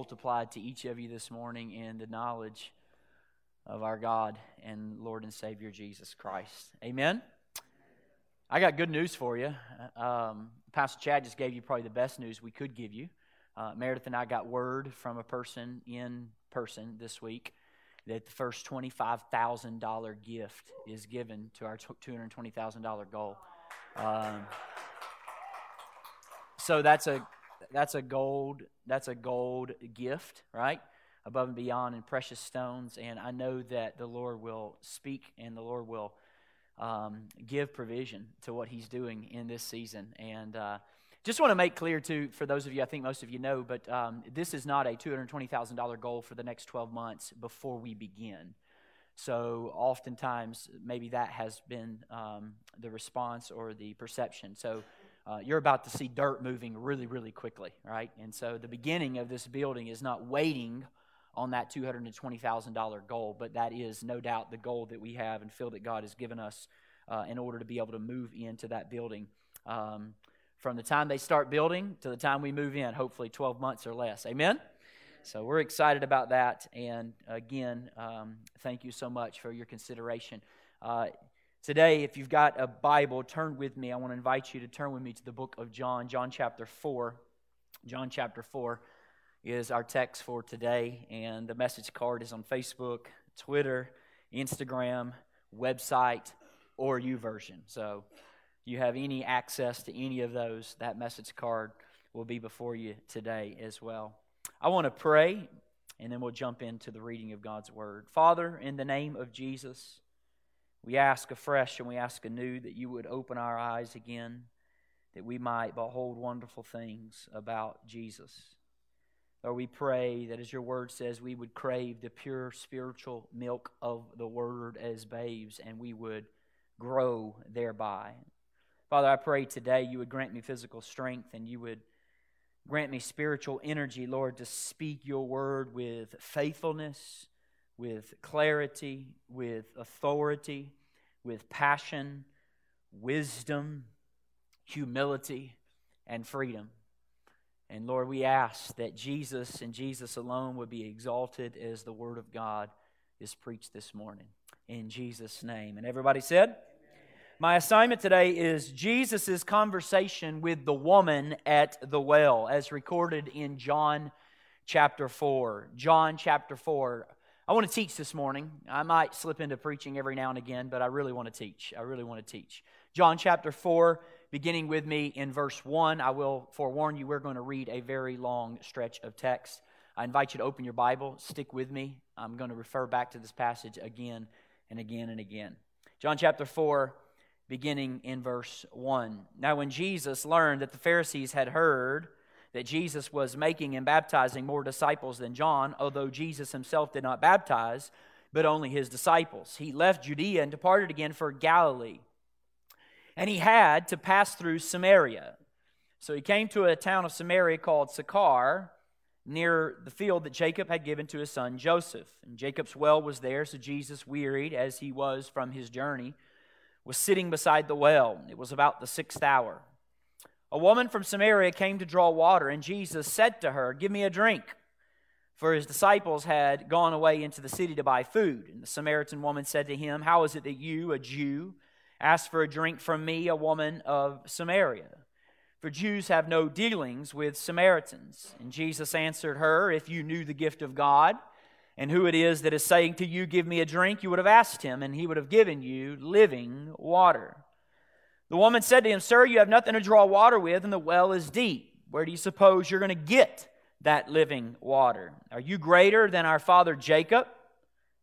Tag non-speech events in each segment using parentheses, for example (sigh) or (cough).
Multiplied to each of you this morning in the knowledge of our God and Lord and Savior Jesus Christ. Amen. I got good news for you. Um, Pastor Chad just gave you probably the best news we could give you. Uh, Meredith and I got word from a person in person this week that the first $25,000 gift is given to our $220,000 goal. Um, so that's a that's a gold that's a gold gift, right? Above and beyond in precious stones, and I know that the Lord will speak and the Lord will um, give provision to what He's doing in this season. And uh, just want to make clear, too, for those of you, I think most of you know, but um, this is not a $220,000 goal for the next 12 months before we begin. So, oftentimes, maybe that has been um, the response or the perception. So, uh, you're about to see dirt moving really, really quickly, right? And so, the beginning of this building is not waiting on that $220,000 goal, but that is no doubt the goal that we have and feel that God has given us uh, in order to be able to move into that building. Um, from the time they start building to the time we move in, hopefully 12 months or less. Amen? So we're excited about that. And again, um, thank you so much for your consideration. Uh, today, if you've got a Bible, turn with me. I want to invite you to turn with me to the book of John, John chapter 4. John chapter 4 is our text for today. And the message card is on Facebook, Twitter, Instagram, website, or YouVersion. So you have any access to any of those, that message card will be before you today as well. I want to pray, and then we'll jump into the reading of God's Word. Father, in the name of Jesus, we ask afresh and we ask anew that you would open our eyes again, that we might behold wonderful things about Jesus. Lord, we pray that as your word says, we would crave the pure spiritual milk of the word as babes, and we would grow thereby. Father, I pray today you would grant me physical strength and you would grant me spiritual energy, Lord, to speak your word with faithfulness, with clarity, with authority, with passion, wisdom, humility, and freedom. And Lord, we ask that Jesus and Jesus alone would be exalted as the word of God is preached this morning. In Jesus' name. And everybody said, my assignment today is Jesus' conversation with the woman at the well, as recorded in John chapter 4. John chapter 4. I want to teach this morning. I might slip into preaching every now and again, but I really want to teach. I really want to teach. John chapter 4, beginning with me in verse 1. I will forewarn you, we're going to read a very long stretch of text. I invite you to open your Bible, stick with me. I'm going to refer back to this passage again and again and again. John chapter 4 beginning in verse 1. Now, when Jesus learned that the Pharisees had heard that Jesus was making and baptizing more disciples than John, although Jesus himself did not baptize, but only his disciples, he left Judea and departed again for Galilee. And he had to pass through Samaria. So he came to a town of Samaria called Sychar, near the field that Jacob had given to his son Joseph. And Jacob's well was there, so Jesus, wearied as he was from his journey, was sitting beside the well. It was about the sixth hour. A woman from Samaria came to draw water, and Jesus said to her, Give me a drink. For his disciples had gone away into the city to buy food. And the Samaritan woman said to him, How is it that you, a Jew, ask for a drink from me, a woman of Samaria? For Jews have no dealings with Samaritans. And Jesus answered her, If you knew the gift of God, and who it is that is saying to you, Give me a drink, you would have asked him, and he would have given you living water. The woman said to him, Sir, you have nothing to draw water with, and the well is deep. Where do you suppose you're going to get that living water? Are you greater than our father Jacob?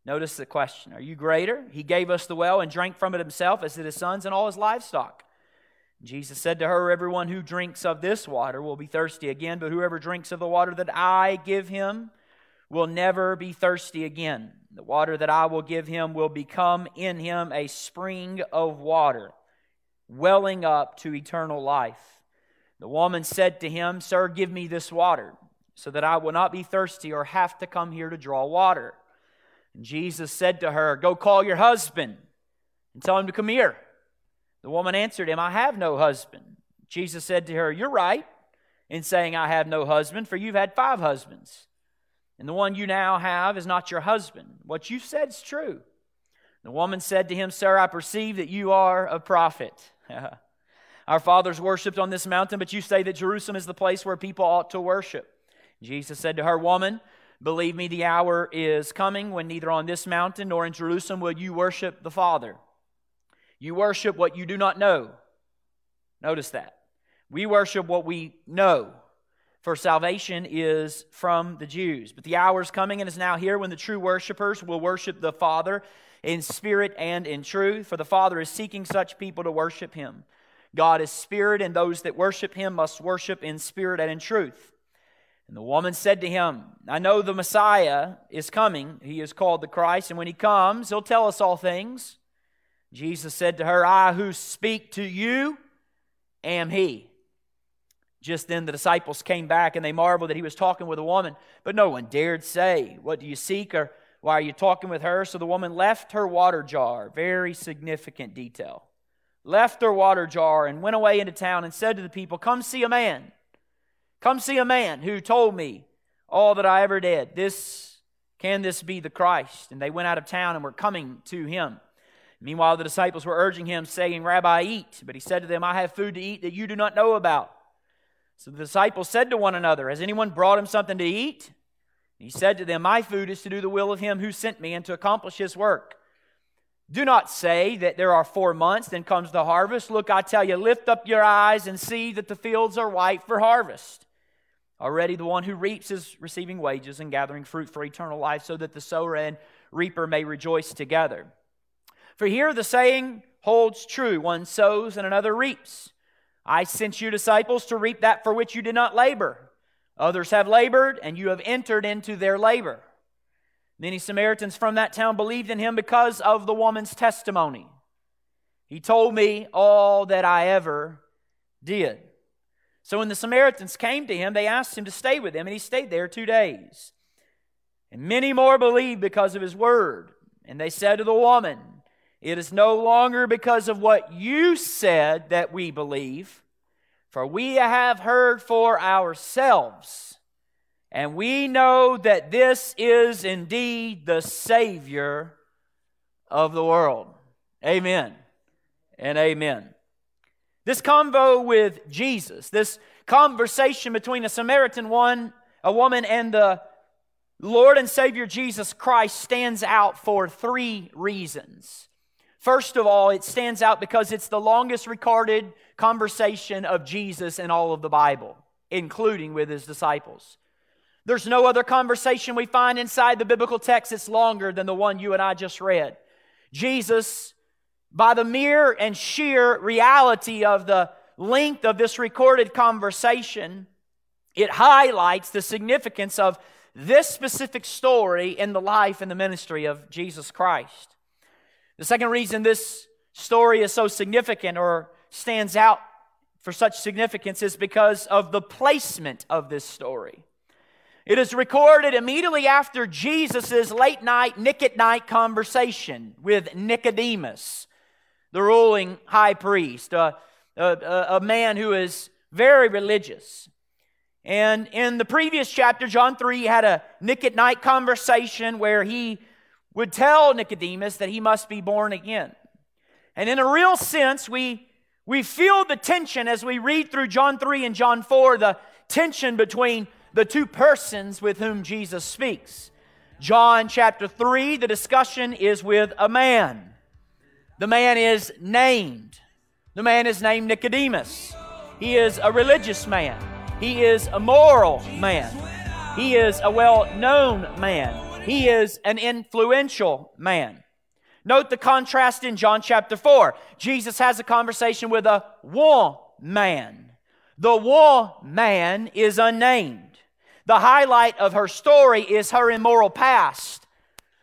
Notice the question Are you greater? He gave us the well and drank from it himself, as did his sons and all his livestock. Jesus said to her, Everyone who drinks of this water will be thirsty again, but whoever drinks of the water that I give him, will never be thirsty again. The water that I will give him will become in him a spring of water, welling up to eternal life. The woman said to him, Sir, give me this water, so that I will not be thirsty or have to come here to draw water. And Jesus said to her, Go call your husband and tell him to come here. The woman answered him, I have no husband. Jesus said to her, You're right in saying, I have no husband, for you've had five husbands. And the one you now have is not your husband. What you said is true. The woman said to him, Sir, I perceive that you are a prophet. (laughs) Our fathers worshipped on this mountain, but you say that Jerusalem is the place where people ought to worship. Jesus said to her, Woman, believe me, the hour is coming when neither on this mountain nor in Jerusalem will you worship the Father. You worship what you do not know. Notice that. We worship what we know, for salvation is from the Jews. But the hour is coming and is now here when the true worshipers will worship the Father in spirit and in truth, for the Father is seeking such people to worship him. God is spirit, and those that worship him must worship in spirit and in truth. And the woman said to him, I know the Messiah is coming. He is called the Christ, and when he comes, he'll tell us all things. Jesus said to her, I who speak to you am he. Just then the disciples came back and they marveled that he was talking with a woman, but no one dared say, What do you seek? or Why are you talking with her? So the woman left her water jar, very significant detail, left her water jar and went away into town and said to the people, Come see a man. Come see a man who told me all that I ever did. This can this be the Christ? And they went out of town and were coming to him. Meanwhile, the disciples were urging him, saying, Rabbi, eat. But he said to them, I have food to eat that you do not know about. So the disciples said to one another, Has anyone brought him something to eat? He said to them, My food is to do the will of him who sent me and to accomplish his work. Do not say that there are four months, then comes the harvest. Look, I tell you, lift up your eyes and see that the fields are white for harvest. Already the one who reaps is receiving wages and gathering fruit for eternal life, so that the sower and reaper may rejoice together. For here the saying holds true one sows and another reaps. I sent you disciples to reap that for which you did not labor. Others have labored, and you have entered into their labor. Many Samaritans from that town believed in him because of the woman's testimony. He told me all that I ever did. So when the Samaritans came to him, they asked him to stay with them, and he stayed there two days. And many more believed because of his word. And they said to the woman, it is no longer because of what you said that we believe, for we have heard for ourselves, and we know that this is indeed the Savior of the world. Amen and amen. This convo with Jesus, this conversation between a Samaritan one, a woman, and the Lord and Savior Jesus Christ stands out for three reasons. First of all, it stands out because it's the longest recorded conversation of Jesus in all of the Bible, including with his disciples. There's no other conversation we find inside the biblical text that's longer than the one you and I just read. Jesus, by the mere and sheer reality of the length of this recorded conversation, it highlights the significance of this specific story in the life and the ministry of Jesus Christ. The second reason this story is so significant or stands out for such significance is because of the placement of this story. It is recorded immediately after Jesus' late night, Nick at night conversation with Nicodemus, the ruling high priest, a, a, a man who is very religious. And in the previous chapter, John 3 had a Nick at night conversation where he would tell Nicodemus that he must be born again. And in a real sense, we, we feel the tension as we read through John 3 and John 4, the tension between the two persons with whom Jesus speaks. John chapter 3, the discussion is with a man. The man is named. The man is named Nicodemus. He is a religious man. He is a moral man. He is a well known man. He is an influential man. Note the contrast in John chapter 4. Jesus has a conversation with a woman. The woman is unnamed. The highlight of her story is her immoral past.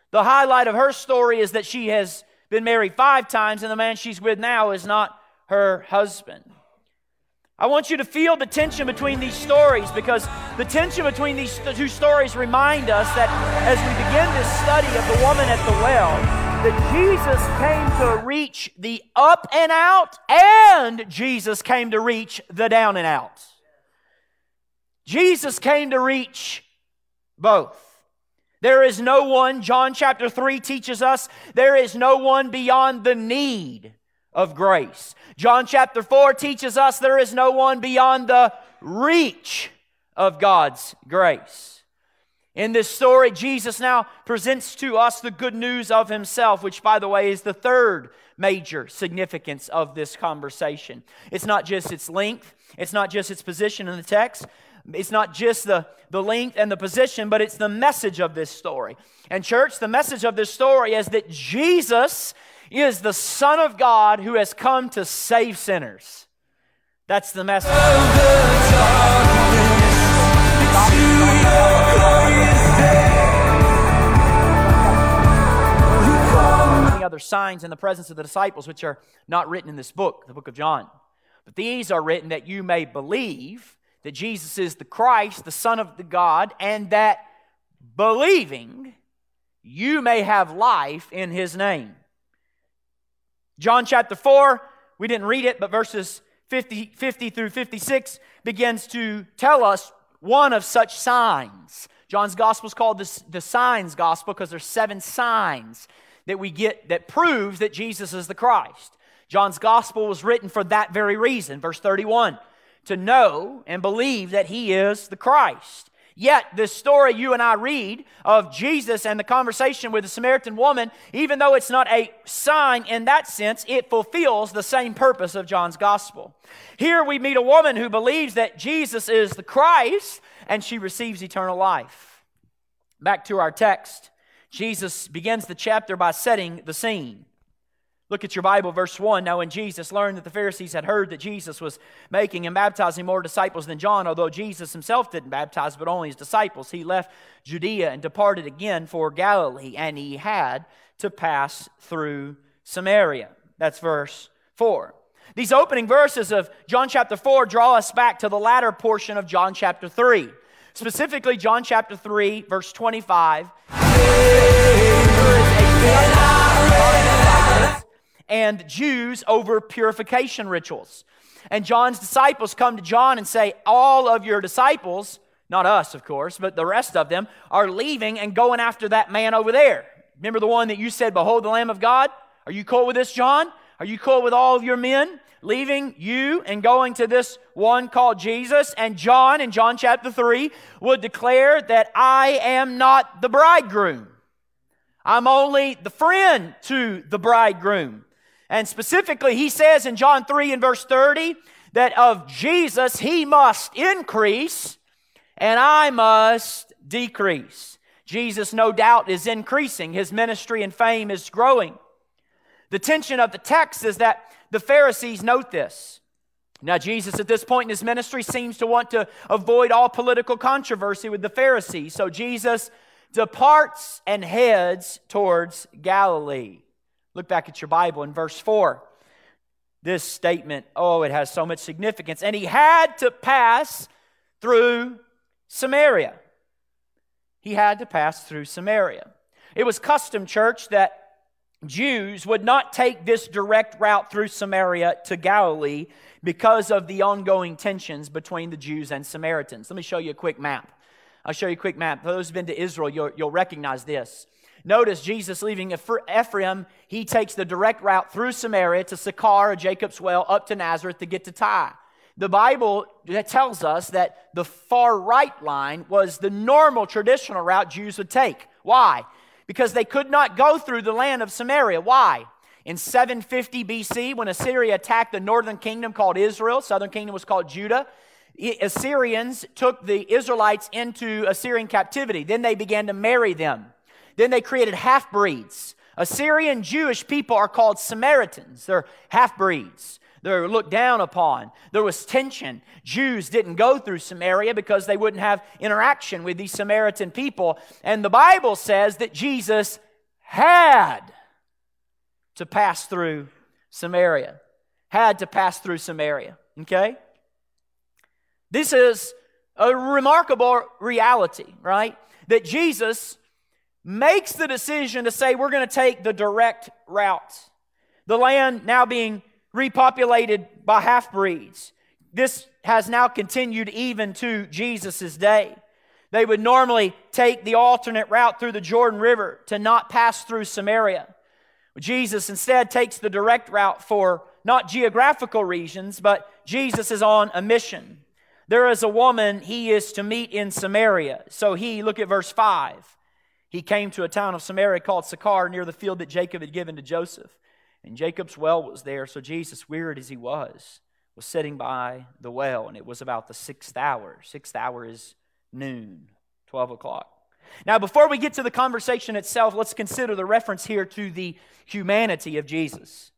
The highlight of her story is that she has been married five times, and the man she's with now is not her husband. I want you to feel the tension between these stories because the tension between these two stories remind us that as we begin this study of the woman at the well, that Jesus came to reach the up and out, and Jesus came to reach the down and out. Jesus came to reach both. There is no one, John chapter 3 teaches us, there is no one beyond the need of grace. John chapter 4 teaches us there is no one beyond the reach of God's grace. In this story, Jesus now presents to us the good news of himself, which, by the way, is the third major significance of this conversation. It's not just its length, it's not just its position in the text, it's not just the, the length and the position, but it's the message of this story. And, church, the message of this story is that Jesus is the Son of God who has come to save sinners. That's the message. Signs in the presence of the disciples, which are not written in this book, the book of John. But these are written that you may believe that Jesus is the Christ, the Son of the God, and that believing you may have life in his name. John chapter 4, we didn't read it, but verses 50, 50 through 56 begins to tell us one of such signs. John's gospel is called the, the signs gospel because there's seven signs that we get that proves that Jesus is the Christ. John's gospel was written for that very reason. Verse 31 to know and believe that he is the Christ. Yet, this story you and I read of Jesus and the conversation with the Samaritan woman, even though it's not a sign in that sense, it fulfills the same purpose of John's gospel. Here we meet a woman who believes that Jesus is the Christ and she receives eternal life. Back to our text, Jesus begins the chapter by setting the scene. Look at your Bible, verse 1. Now, when Jesus learned that the Pharisees had heard that Jesus was making and baptizing more disciples than John, although Jesus himself didn't baptize, but only his disciples, he left Judea and departed again for Galilee, and he had to pass through Samaria. That's verse 4. These opening verses of John chapter 4 draw us back to the latter portion of John chapter 3. Specifically, John chapter 3, verse 25 and Jews over purification rituals. And John's disciples come to John and say, All of your disciples, not us, of course, but the rest of them, are leaving and going after that man over there. Remember the one that you said, Behold the Lamb of God? Are you cool with this, John? Are you cool with all of your men leaving you and going to this one called Jesus? And John, in John chapter 3, would declare that I am not the bridegroom. I'm only the friend to the bridegroom. And specifically, he says in John 3 and verse 30 that of Jesus he must increase and I must decrease. Jesus, no doubt, is increasing. His ministry and fame is growing. The tension of the text is that the Pharisees note this. Now, Jesus at this point in his ministry seems to want to avoid all political controversy with the Pharisees. So Jesus departs and heads towards Galilee. Look back at your Bible in verse 4. This statement, oh, it has so much significance. And he had to pass through Samaria. He had to pass through Samaria. It was custom, church, that Jews would not take this direct route through Samaria to Galilee because of the ongoing tensions between the Jews and Samaritans. Let me show you a quick map. I'll show you a quick map. For those who've been to Israel, you'll, you'll recognize this. Notice Jesus leaving Ephraim, he takes the direct route through Samaria to Sychar, Jacob's well, up to Nazareth to get to Tyre. The Bible tells us that the far right line was the normal traditional route Jews would take. Why? Because they could not go through the land of Samaria. Why? In 750 BC, when Assyria attacked the northern kingdom called Israel, southern kingdom was called Judah, Assyrians took the Israelites into Assyrian captivity. Then they began to marry them. Then they created half breeds. Assyrian Jewish people are called Samaritans, they're half breeds. They're looked down upon. There was tension. Jews didn't go through Samaria because they wouldn't have interaction with these Samaritan people. And the Bible says that Jesus had to pass through Samaria. Had to pass through Samaria. Okay? This is a remarkable reality, right? That Jesus makes the decision to say, we're going to take the direct route. The land now being repopulated by half breeds. This has now continued even to Jesus' day. They would normally take the alternate route through the Jordan River to not pass through Samaria. Jesus instead takes the direct route for not geographical reasons, but Jesus is on a mission. There is a woman he is to meet in Samaria. So he, look at verse 5. He came to a town of Samaria called Sychar near the field that Jacob had given to Joseph. And Jacob's well was there, so Jesus, wearied as he was, was sitting by the well, and it was about the sixth hour. Sixth hour is noon, 12 o'clock. Now, before we get to the conversation itself, let's consider the reference here to the humanity of Jesus.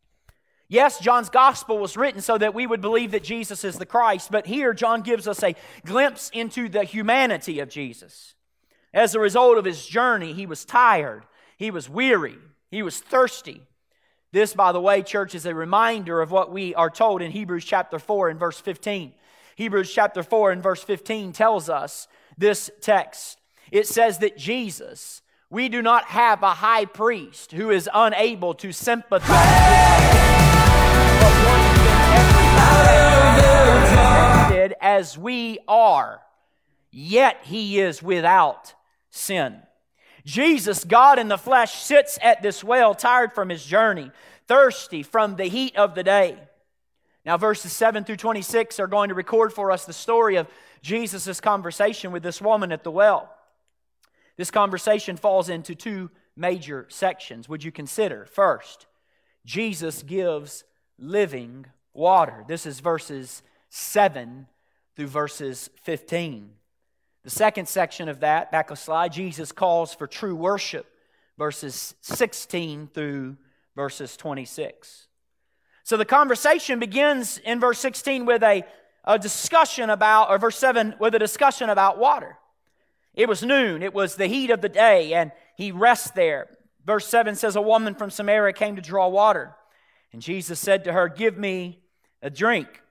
Yes, John's gospel was written so that we would believe that Jesus is the Christ, but here John gives us a glimpse into the humanity of Jesus. As a result of his journey, he was tired, he was weary, he was thirsty. This, by the way, church, is a reminder of what we are told in Hebrews chapter 4 and verse 15. Hebrews chapter 4 and verse 15 tells us this text. It says that Jesus, we do not have a high priest who is unable to sympathize with as we are, yet he is without sin. Jesus, God in the flesh, sits at this well, tired from his journey, thirsty from the heat of the day. Now, verses 7 through 26 are going to record for us the story of Jesus' conversation with this woman at the well. This conversation falls into two major sections. Would you consider? First, Jesus gives living water. This is verses 7 through verses 15. The second section of that, back a slide, Jesus calls for true worship, verses 16 through verses 26. So the conversation begins in verse 16 with a, a discussion about, or verse 7 with a discussion about water. It was noon, it was the heat of the day, and he rests there. Verse 7 says, A woman from Samaria came to draw water. And Jesus said to her, Give me a drink.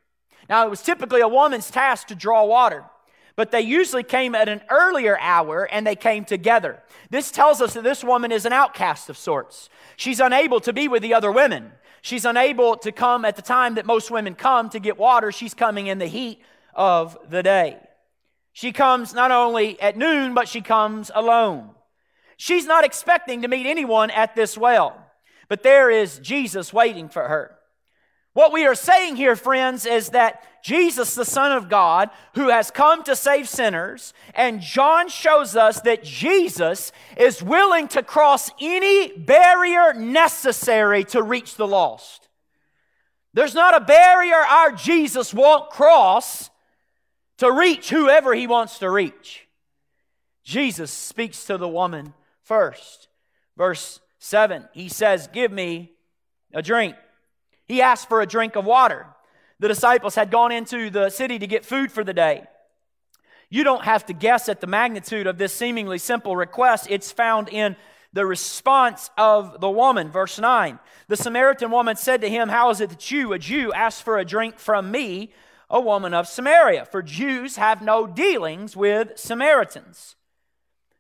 Now, it was typically a woman's task to draw water, but they usually came at an earlier hour and they came together. This tells us that this woman is an outcast of sorts. She's unable to be with the other women. She's unable to come at the time that most women come to get water. She's coming in the heat of the day. She comes not only at noon, but she comes alone. She's not expecting to meet anyone at this well, but there is Jesus waiting for her. What we are saying here, friends, is that Jesus, the Son of God, who has come to save sinners, and John shows us that Jesus is willing to cross any barrier necessary to reach the lost. There's not a barrier our Jesus won't cross to reach whoever he wants to reach. Jesus speaks to the woman first. Verse 7, he says, Give me a drink. He asked for a drink of water. The disciples had gone into the city to get food for the day. You don't have to guess at the magnitude of this seemingly simple request. It's found in the response of the woman. Verse 9 The Samaritan woman said to him, How is it that you, a Jew, ask for a drink from me, a woman of Samaria, for Jews have no dealings with Samaritans.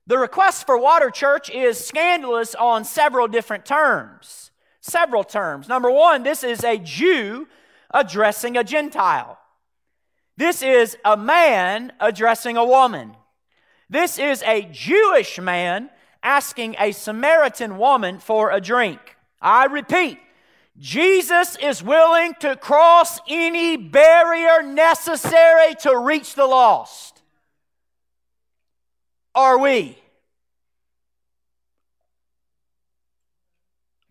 The request for water, church, is scandalous on several different terms. Several terms. Number one, this is a Jew addressing a Gentile. This is a man addressing a woman. This is a Jewish man asking a Samaritan woman for a drink. I repeat, Jesus is willing to cross any barrier necessary to reach the lost. Are we?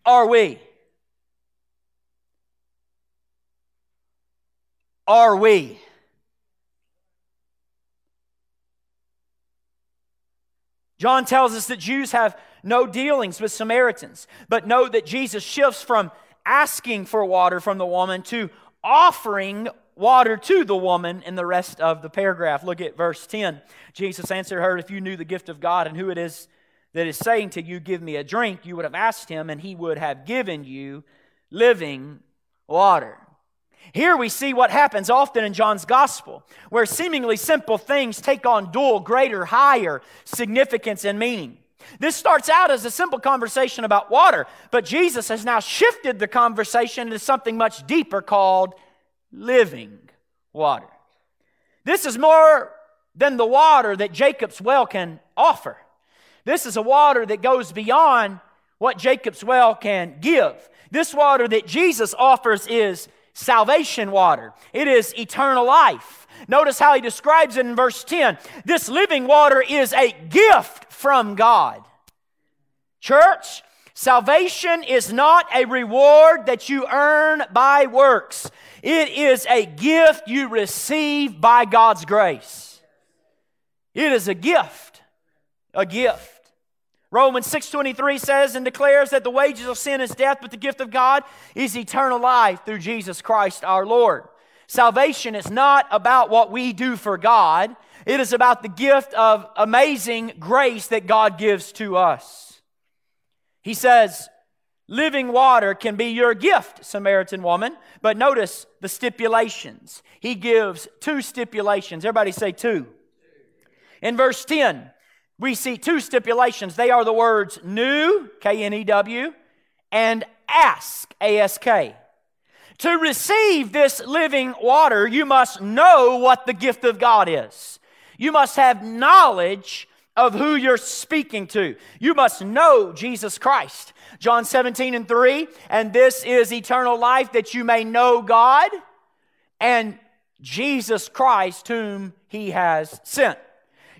Are we? Are we? John tells us that Jews have no dealings with Samaritans, but know that Jesus shifts from asking for water from the woman to offering water to the woman in the rest of the paragraph. Look at verse 10. Jesus answered her, If you knew the gift of God and who it is that is saying to you, Give me a drink, you would have asked him, and he would have given you living water. Here we see what happens often in John's gospel, where seemingly simple things take on dual, greater, higher significance and meaning. This starts out as a simple conversation about water, but Jesus has now shifted the conversation into something much deeper called living water. This is more than the water that Jacob's well can offer. This is a water that goes beyond what Jacob's well can give. This water that Jesus offers is salvation water, it is eternal life. Notice how he describes it in verse 10. This living water is a gift from God. Church, salvation is not a reward that you earn by works. It is a gift you receive by God's grace. It is a gift. A gift. Romans 6:23 says and declares that the wages of sin is death, but the gift of God is eternal life through Jesus Christ our Lord. Salvation is not about what we do for God. It is about the gift of amazing grace that God gives to us. He says, Living water can be your gift, Samaritan woman. But notice the stipulations. He gives two stipulations. Everybody say two. In verse 10, we see two stipulations. They are the words knew, K N E W, and ask, A S K. To receive this living water, you must know what the gift of God is. You must have knowledge of who you're speaking to. You must know Jesus Christ. John 17 and 3, and this is eternal life that you may know God and Jesus Christ, whom he has sent.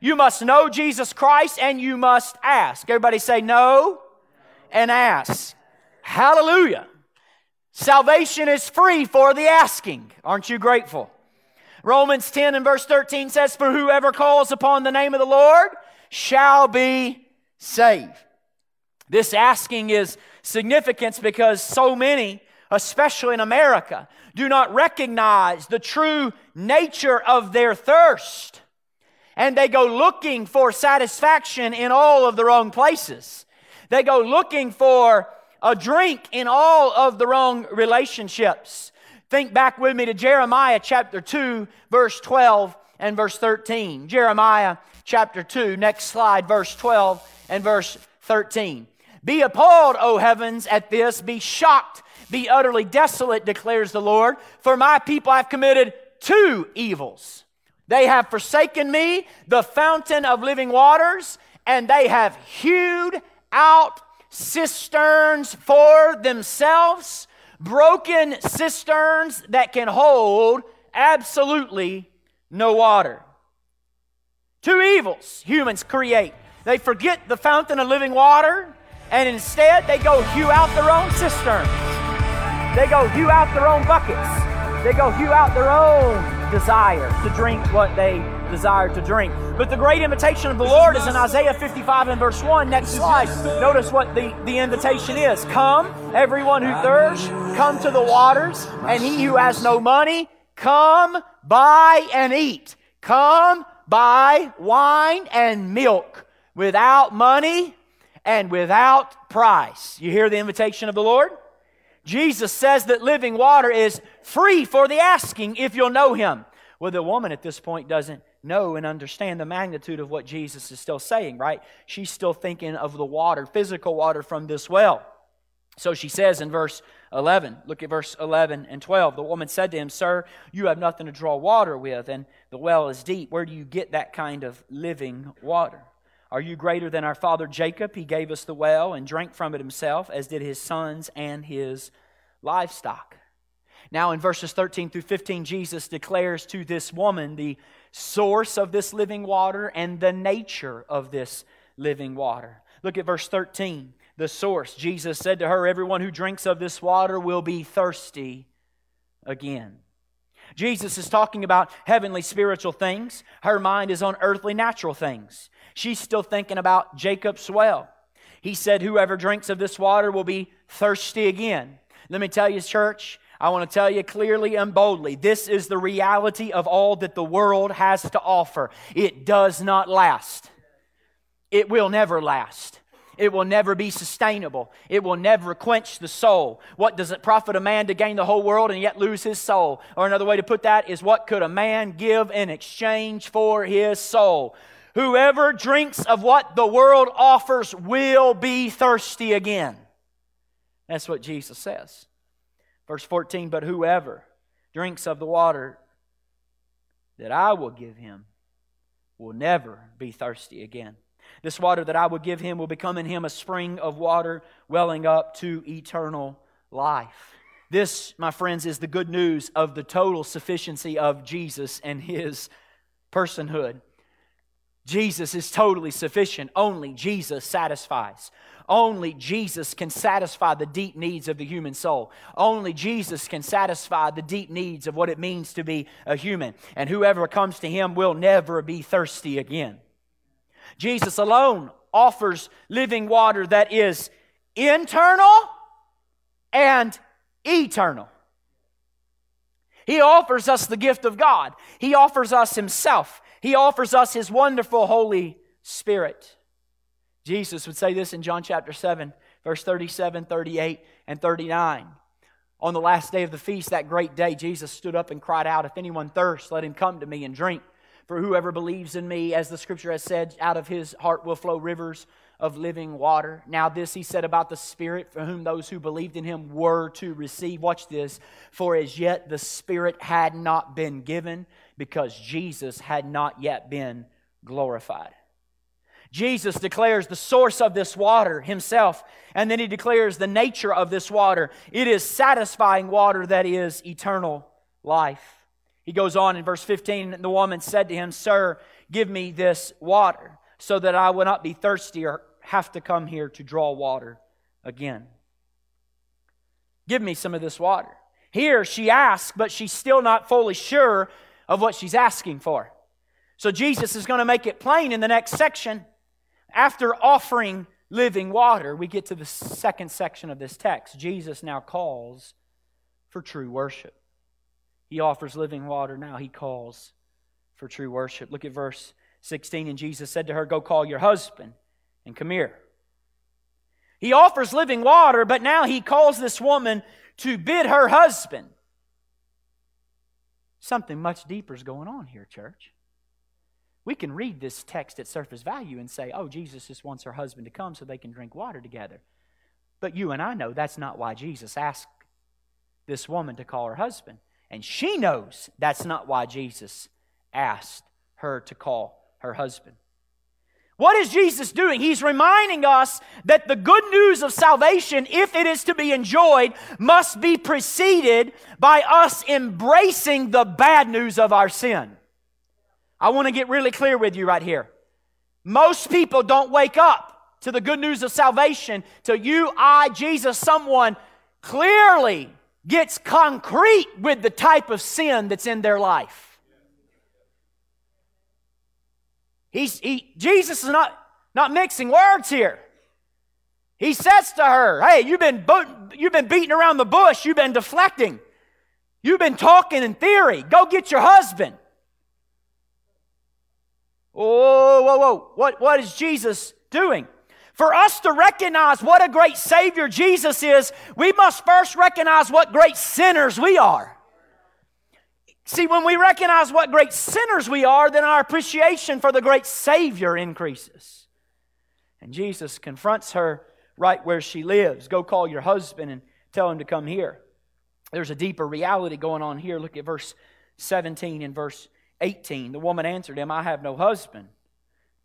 You must know Jesus Christ and you must ask. Everybody say know and ask. Hallelujah. Salvation is free for the asking. Aren't you grateful? Romans 10 and verse 13 says, For whoever calls upon the name of the Lord shall be saved. This asking is significant because so many, especially in America, do not recognize the true nature of their thirst and they go looking for satisfaction in all of the wrong places. They go looking for a drink in all of the wrong relationships. Think back with me to Jeremiah chapter 2, verse 12 and verse 13. Jeremiah chapter 2, next slide, verse 12 and verse 13. Be appalled, O heavens, at this. Be shocked. Be utterly desolate, declares the Lord. For my people I've committed two evils. They have forsaken me, the fountain of living waters, and they have hewed out cisterns for themselves, broken cisterns that can hold absolutely no water. Two evils humans create. They forget the fountain of living water, and instead they go hew out their own cisterns. They go hew out their own buckets. They go hew out their own desire to drink what they desire to drink. But the great invitation of the Lord is in Isaiah 55 and verse 1. Next slide. Notice what the, the invitation is. Come, everyone who thirsts, come to the waters, and he who has no money, come, buy and eat. Come, buy wine and milk without money and without price. You hear the invitation of the Lord? Jesus says that living water is free for the asking if you'll know him. Well, the woman at this point doesn't know and understand the magnitude of what Jesus is still saying, right? She's still thinking of the water, physical water from this well. So she says in verse 11, look at verse 11 and 12. The woman said to him, Sir, you have nothing to draw water with, and the well is deep. Where do you get that kind of living water? Are you greater than our father Jacob? He gave us the well and drank from it himself, as did his sons and his livestock. Now, in verses 13 through 15, Jesus declares to this woman the source of this living water and the nature of this living water. Look at verse 13. The source. Jesus said to her, Everyone who drinks of this water will be thirsty again. Jesus is talking about heavenly spiritual things. Her mind is on earthly natural things. She's still thinking about Jacob's well. He said, Whoever drinks of this water will be thirsty again. Let me tell you, church, I want to tell you clearly and boldly this is the reality of all that the world has to offer. It does not last, it will never last. It will never be sustainable. It will never quench the soul. What does it profit a man to gain the whole world and yet lose his soul? Or another way to put that is what could a man give in exchange for his soul? Whoever drinks of what the world offers will be thirsty again. That's what Jesus says. Verse 14, but whoever drinks of the water that I will give him will never be thirsty again. This water that I will give him will become in him a spring of water welling up to eternal life. This, my friends, is the good news of the total sufficiency of Jesus and his personhood. Jesus is totally sufficient. Only Jesus satisfies. Only Jesus can satisfy the deep needs of the human soul. Only Jesus can satisfy the deep needs of what it means to be a human. And whoever comes to him will never be thirsty again. Jesus alone offers living water that is internal and eternal. He offers us the gift of God. He offers us Himself. He offers us His wonderful Holy Spirit. Jesus would say this in John chapter 7, verse 37, 38, and 39. On the last day of the feast, that great day, Jesus stood up and cried out, If anyone thirsts, let him come to me and drink. For whoever believes in me, as the scripture has said, out of his heart will flow rivers of living water. Now, this he said about the Spirit, for whom those who believed in him were to receive. Watch this. For as yet the Spirit had not been given, because Jesus had not yet been glorified. Jesus declares the source of this water himself, and then he declares the nature of this water. It is satisfying water that is eternal life. He goes on in verse 15 the woman said to him, Sir, give me this water, so that I will not be thirsty or have to come here to draw water again. Give me some of this water. Here she asks, but she's still not fully sure of what she's asking for. So Jesus is going to make it plain in the next section after offering living water, we get to the second section of this text. Jesus now calls for true worship. He offers living water. Now he calls for true worship. Look at verse 16. And Jesus said to her, Go call your husband and come here. He offers living water, but now he calls this woman to bid her husband. Something much deeper is going on here, church. We can read this text at surface value and say, oh, Jesus just wants her husband to come so they can drink water together. But you and I know that's not why Jesus asked this woman to call her husband. And she knows that's not why Jesus asked her to call her husband. What is Jesus doing? He's reminding us that the good news of salvation, if it is to be enjoyed, must be preceded by us embracing the bad news of our sin. I want to get really clear with you right here. Most people don't wake up to the good news of salvation till you, I, Jesus, someone clearly gets concrete with the type of sin that's in their life. He's, he, Jesus is not, not mixing words here. He says to her, Hey, you've been, you've been beating around the bush, you've been deflecting, you've been talking in theory. Go get your husband. Oh, whoa, whoa, whoa. What, what is Jesus doing? For us to recognize what a great Savior Jesus is, we must first recognize what great sinners we are. See, when we recognize what great sinners we are, then our appreciation for the great Savior increases. And Jesus confronts her right where she lives. Go call your husband and tell him to come here. There's a deeper reality going on here. Look at verse 17 and verse 18. The woman answered him, I have no husband.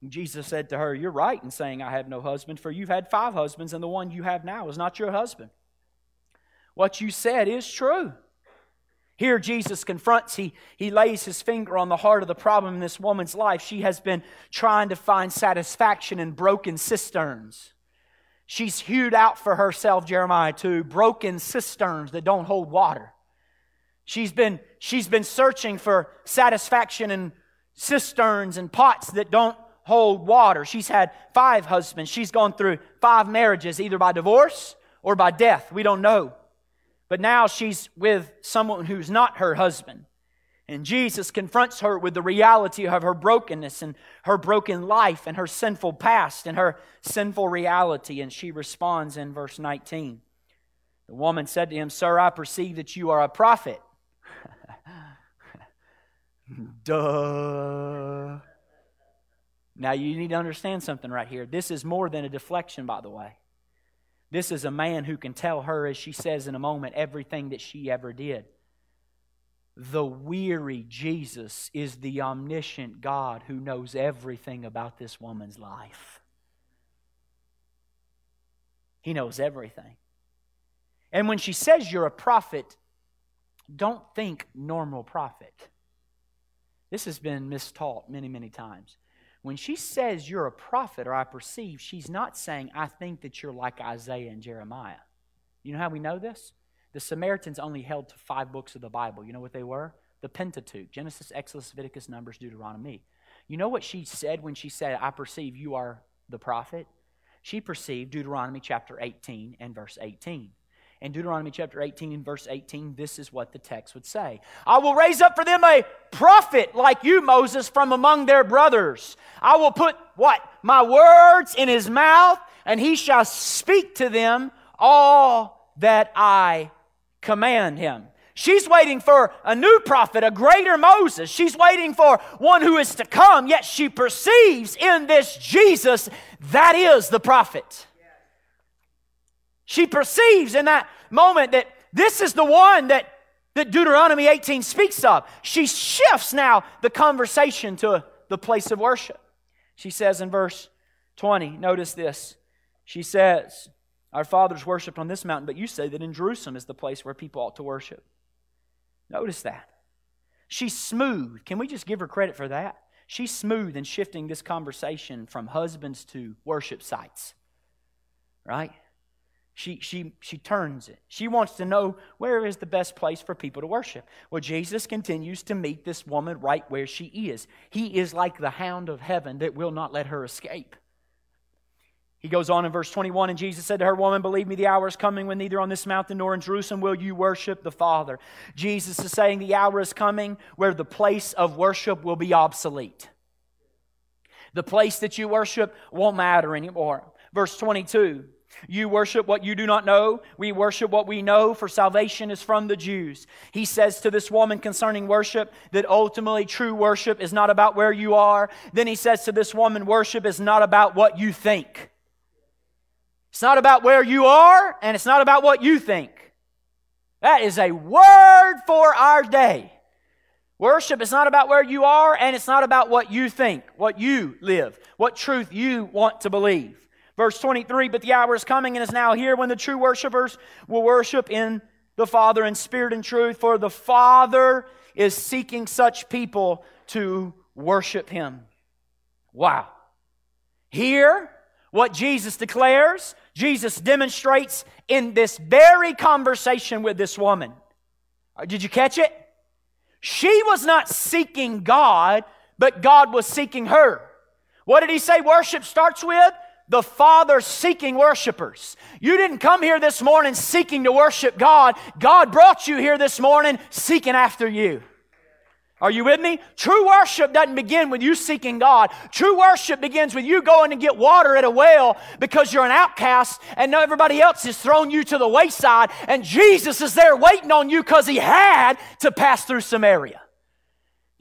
And Jesus said to her, You're right in saying, I have no husband, for you've had five husbands, and the one you have now is not your husband. What you said is true. Here, Jesus confronts, he, he lays his finger on the heart of the problem in this woman's life. She has been trying to find satisfaction in broken cisterns. She's hewed out for herself, Jeremiah 2, broken cisterns that don't hold water. She's been, she's been searching for satisfaction in cisterns and pots that don't hold water. She's had five husbands. She's gone through five marriages, either by divorce or by death. We don't know. But now she's with someone who's not her husband. And Jesus confronts her with the reality of her brokenness and her broken life and her sinful past and her sinful reality. And she responds in verse 19. The woman said to him, Sir, I perceive that you are a prophet. (laughs) Duh. Now, you need to understand something right here. This is more than a deflection, by the way. This is a man who can tell her, as she says in a moment, everything that she ever did. The weary Jesus is the omniscient God who knows everything about this woman's life. He knows everything. And when she says you're a prophet, don't think normal prophet. This has been mistaught many, many times. When she says you're a prophet or I perceive, she's not saying, I think that you're like Isaiah and Jeremiah. You know how we know this? The Samaritans only held to five books of the Bible. You know what they were? The Pentateuch Genesis, Exodus, Leviticus, Numbers, Deuteronomy. You know what she said when she said, I perceive you are the prophet? She perceived Deuteronomy chapter 18 and verse 18. In Deuteronomy chapter 18 and verse 18, this is what the text would say I will raise up for them a prophet like you, Moses, from among their brothers. I will put what? My words in his mouth, and he shall speak to them all that I command him. She's waiting for a new prophet, a greater Moses. She's waiting for one who is to come, yet she perceives in this Jesus that is the prophet. She perceives in that moment that this is the one that, that Deuteronomy 18 speaks of. She shifts now the conversation to the place of worship. She says in verse 20, notice this. She says, Our fathers worshiped on this mountain, but you say that in Jerusalem is the place where people ought to worship. Notice that. She's smooth. Can we just give her credit for that? She's smooth in shifting this conversation from husbands to worship sites. Right? She, she, she turns it. She wants to know where is the best place for people to worship. Well, Jesus continues to meet this woman right where she is. He is like the hound of heaven that will not let her escape. He goes on in verse 21 And Jesus said to her, Woman, believe me, the hour is coming when neither on this mountain nor in Jerusalem will you worship the Father. Jesus is saying the hour is coming where the place of worship will be obsolete. The place that you worship won't matter anymore. Verse 22 you worship what you do not know. We worship what we know, for salvation is from the Jews. He says to this woman concerning worship that ultimately true worship is not about where you are. Then he says to this woman, worship is not about what you think. It's not about where you are, and it's not about what you think. That is a word for our day. Worship is not about where you are, and it's not about what you think, what you live, what truth you want to believe. Verse 23 But the hour is coming and is now here when the true worshipers will worship in the Father in spirit and truth, for the Father is seeking such people to worship Him. Wow. Here, what Jesus declares, Jesus demonstrates in this very conversation with this woman. Uh, did you catch it? She was not seeking God, but God was seeking her. What did he say worship starts with? The Father seeking worshipers. You didn't come here this morning seeking to worship God. God brought you here this morning seeking after you. Are you with me? True worship doesn't begin with you seeking God. True worship begins with you going to get water at a well because you're an outcast and everybody else has thrown you to the wayside and Jesus is there waiting on you because he had to pass through Samaria.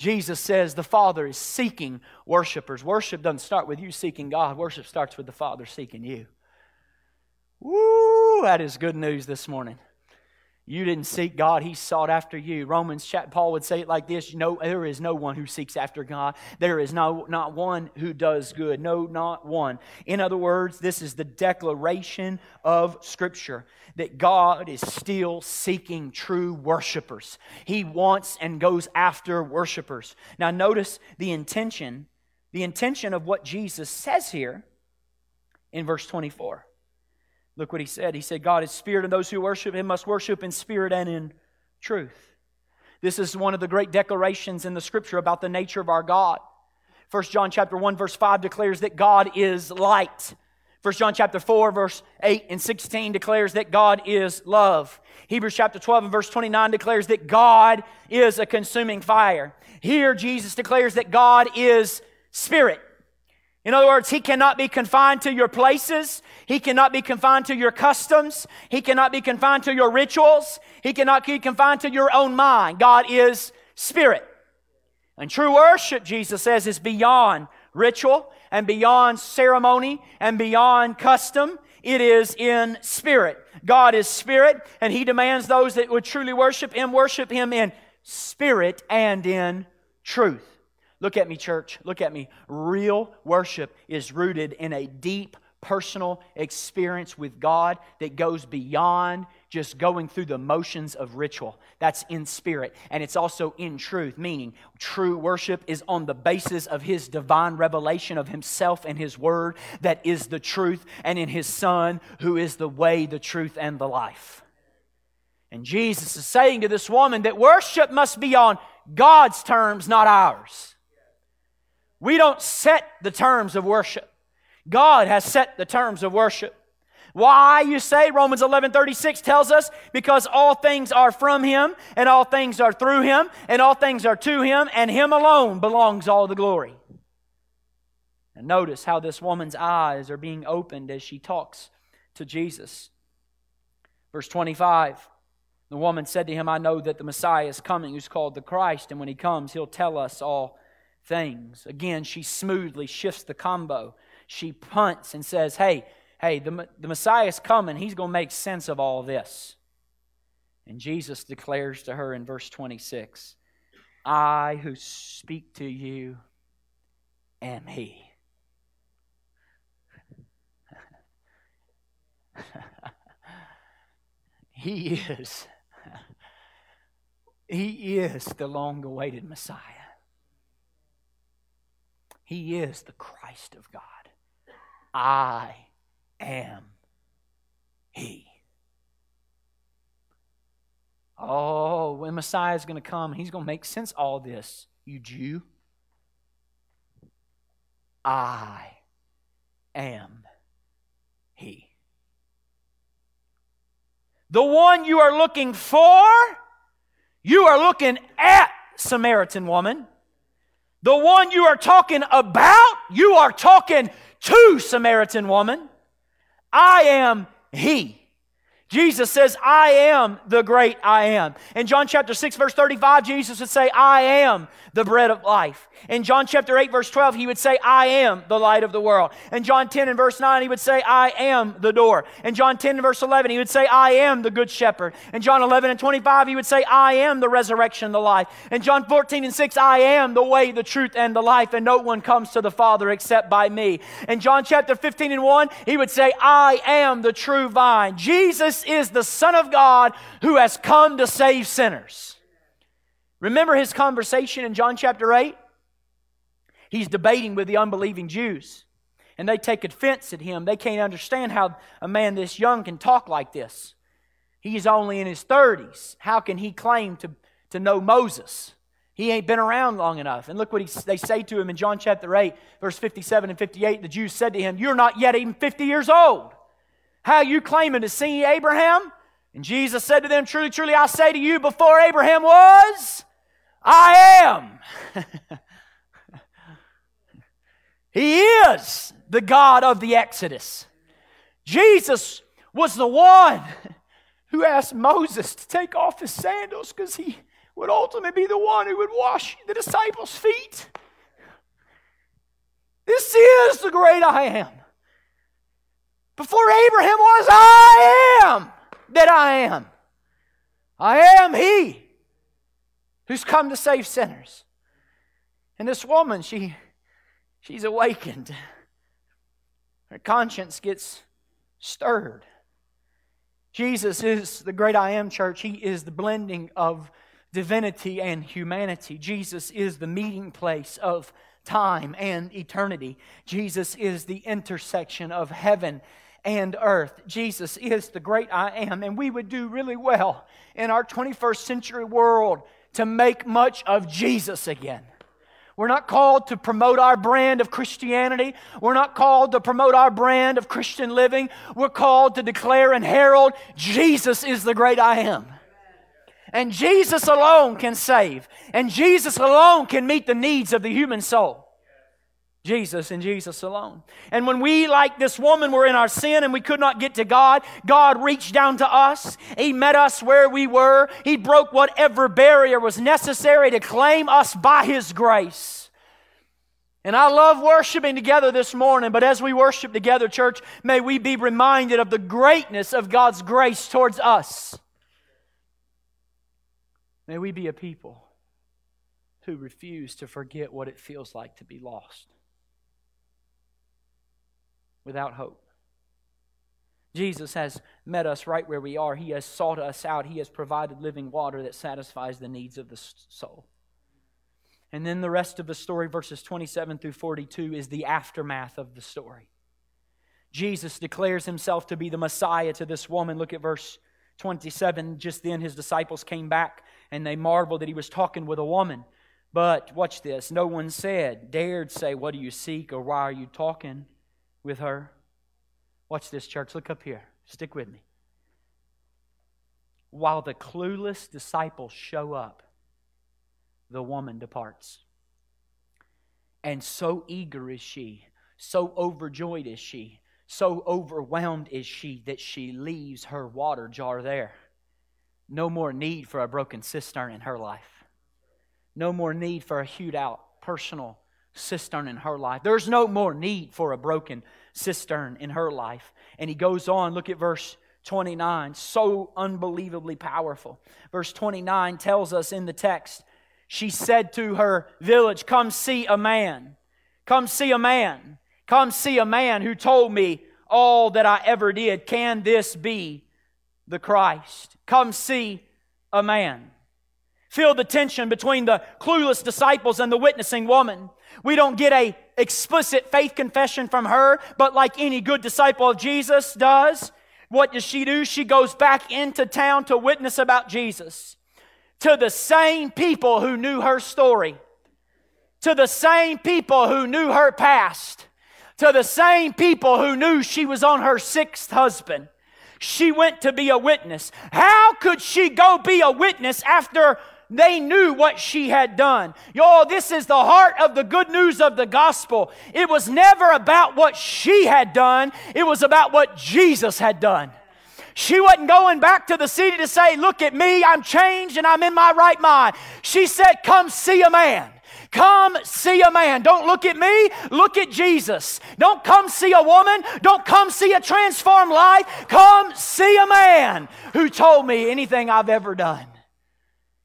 Jesus says the Father is seeking worshipers. Worship doesn't start with you seeking God, worship starts with the Father seeking you. Woo, that is good news this morning. You didn't seek God, He sought after you. Romans, chat, Paul would say it like this no, There is no one who seeks after God. There is no, not one who does good. No, not one. In other words, this is the declaration of Scripture that God is still seeking true worshipers. He wants and goes after worshipers. Now, notice the intention, the intention of what Jesus says here in verse 24. Look what he said. He said, God is spirit, and those who worship him must worship in spirit and in truth. This is one of the great declarations in the scripture about the nature of our God. 1 John chapter 1 verse 5 declares that God is light. 1 John chapter 4, verse 8 and 16 declares that God is love. Hebrews chapter 12 and verse 29 declares that God is a consuming fire. Here, Jesus declares that God is spirit. In other words, He cannot be confined to your places. He cannot be confined to your customs. He cannot be confined to your rituals. He cannot be confined to your own mind. God is spirit. And true worship, Jesus says, is beyond ritual and beyond ceremony and beyond custom. It is in spirit. God is spirit, and He demands those that would truly worship Him worship Him in spirit and in truth. Look at me, church. Look at me. Real worship is rooted in a deep personal experience with God that goes beyond just going through the motions of ritual. That's in spirit. And it's also in truth, meaning true worship is on the basis of His divine revelation of Himself and His Word that is the truth, and in His Son who is the way, the truth, and the life. And Jesus is saying to this woman that worship must be on God's terms, not ours. We don't set the terms of worship. God has set the terms of worship. Why, you say? Romans 11 36 tells us, because all things are from him, and all things are through him, and all things are to him, and him alone belongs all the glory. And notice how this woman's eyes are being opened as she talks to Jesus. Verse 25 The woman said to him, I know that the Messiah is coming, who's called the Christ, and when he comes, he'll tell us all things. Again, she smoothly shifts the combo. She punts and says, Hey, hey, the, the Messiah is coming. He's going to make sense of all this. And Jesus declares to her in verse 26 I who speak to you am He. (laughs) he is. (laughs) He is the long awaited Messiah. He is the Christ of God. I am He. Oh, when Messiah is going to come, He's going to make sense all this. You Jew, I am He. The one you are looking for, you are looking at, Samaritan woman. The one you are talking about, you are talking to, Samaritan woman. I am He. Jesus says, I am the great I am. In John chapter 6, verse 35, Jesus would say, I am the bread of life. In John chapter 8, verse 12, he would say, I am the light of the world. In John 10 and verse 9, he would say, I am the door. In John 10 and verse 11, he would say, I am the good shepherd. In John 11 and 25, he would say, I am the resurrection the life. In John 14 and 6, I am the way, the truth, and the life, and no one comes to the Father except by me. In John chapter 15 and 1, he would say, I am the true vine. Jesus is the Son of God who has come to save sinners. Remember his conversation in John chapter 8? He's debating with the unbelieving Jews. And they take offense at him. They can't understand how a man this young can talk like this. He's only in his 30s. How can he claim to, to know Moses? He ain't been around long enough. And look what he, they say to him in John chapter 8, verse 57 and 58. The Jews said to him, You're not yet even 50 years old. How you claiming to see Abraham? And Jesus said to them, Truly, truly, I say to you, before Abraham was, I am. (laughs) he is the God of the Exodus. Jesus was the one who asked Moses to take off his sandals because he would ultimately be the one who would wash the disciples' feet. This is the great I am. Before Abraham was, I am that I am. I am He who's come to save sinners. And this woman, she, she's awakened. Her conscience gets stirred. Jesus is the great I am church. He is the blending of divinity and humanity. Jesus is the meeting place of time and eternity. Jesus is the intersection of heaven and earth. Jesus is the great I am. And we would do really well in our 21st century world to make much of Jesus again. We're not called to promote our brand of Christianity. We're not called to promote our brand of Christian living. We're called to declare and herald Jesus is the great I am. And Jesus alone can save. And Jesus alone can meet the needs of the human soul. Jesus and Jesus alone. And when we, like this woman, were in our sin and we could not get to God, God reached down to us. He met us where we were. He broke whatever barrier was necessary to claim us by His grace. And I love worshiping together this morning, but as we worship together, church, may we be reminded of the greatness of God's grace towards us. May we be a people who refuse to forget what it feels like to be lost without hope. Jesus has met us right where we are. He has sought us out. He has provided living water that satisfies the needs of the soul. And then the rest of the story, verses 27 through 42, is the aftermath of the story. Jesus declares himself to be the Messiah to this woman. Look at verse 27. Just then his disciples came back and they marveled that he was talking with a woman. But watch this no one said, dared say, What do you seek or why are you talking? With her. Watch this, church. Look up here. Stick with me. While the clueless disciples show up, the woman departs. And so eager is she, so overjoyed is she, so overwhelmed is she that she leaves her water jar there. No more need for a broken cistern in her life. No more need for a hewed out personal cistern in her life. There's no more need for a broken cistern in her life. And he goes on, look at verse 29, so unbelievably powerful. Verse 29 tells us in the text, she said to her village, Come see a man. Come see a man. Come see a man who told me all that I ever did. Can this be the Christ? Come see a man. Feel the tension between the clueless disciples and the witnessing woman. We don't get a explicit faith confession from her, but like any good disciple of Jesus does, what does she do? She goes back into town to witness about Jesus to the same people who knew her story, to the same people who knew her past, to the same people who knew she was on her sixth husband. She went to be a witness. How could she go be a witness after they knew what she had done. Y'all, this is the heart of the good news of the gospel. It was never about what she had done, it was about what Jesus had done. She wasn't going back to the city to say, Look at me, I'm changed and I'm in my right mind. She said, Come see a man. Come see a man. Don't look at me, look at Jesus. Don't come see a woman. Don't come see a transformed life. Come see a man who told me anything I've ever done.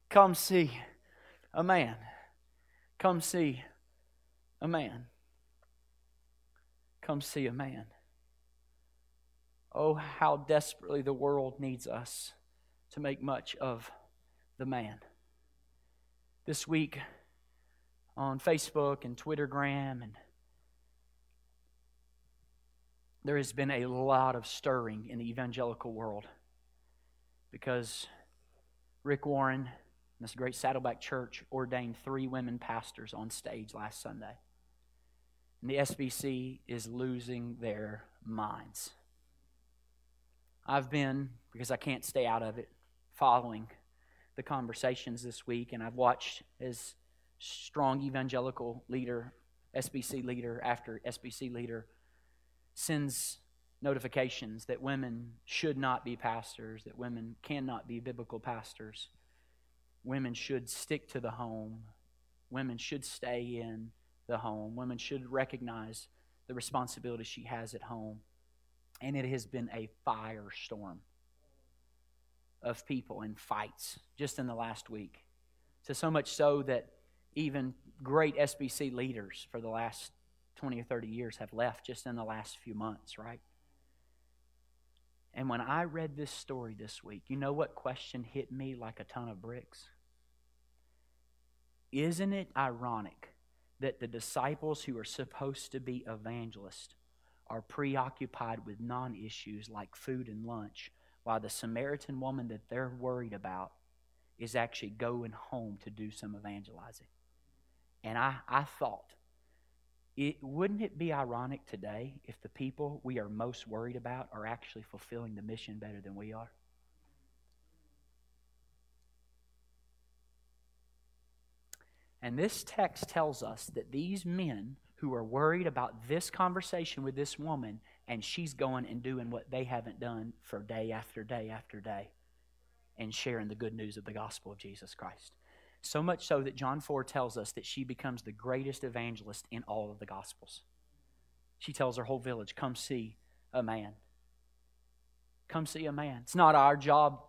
Come see a man. Come see a man. Come see a man. Oh, how desperately the world needs us to make much of the man. This week on Facebook and Twittergram and there has been a lot of stirring in the evangelical world because Rick Warren this great Saddleback Church ordained three women pastors on stage last Sunday. And the SBC is losing their minds. I've been, because I can't stay out of it, following the conversations this week, and I've watched as strong evangelical leader, SBC leader after SBC leader, sends notifications that women should not be pastors, that women cannot be biblical pastors women should stick to the home. Women should stay in the home. Women should recognize the responsibility she has at home. And it has been a firestorm of people and fights just in the last week. To so much so that even great SBC leaders for the last 20 or 30 years have left just in the last few months, right? And when I read this story this week, you know what question hit me like a ton of bricks? Isn't it ironic that the disciples who are supposed to be evangelists are preoccupied with non issues like food and lunch, while the Samaritan woman that they're worried about is actually going home to do some evangelizing? And I, I thought, it, wouldn't it be ironic today if the people we are most worried about are actually fulfilling the mission better than we are? And this text tells us that these men who are worried about this conversation with this woman, and she's going and doing what they haven't done for day after day after day, and sharing the good news of the gospel of Jesus Christ. So much so that John 4 tells us that she becomes the greatest evangelist in all of the Gospels. She tells her whole village, Come see a man. Come see a man. It's not our job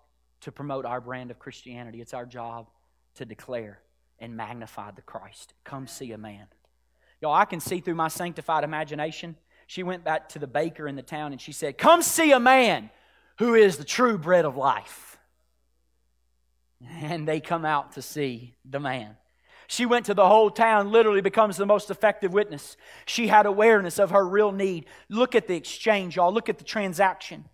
to promote our brand of Christianity, it's our job to declare and magnify the Christ. Come see a man. Y'all, I can see through my sanctified imagination. She went back to the baker in the town and she said, Come see a man who is the true bread of life and they come out to see the man. She went to the whole town, literally becomes the most effective witness. She had awareness of her real need. Look at the exchange, y'all. Look at the transaction.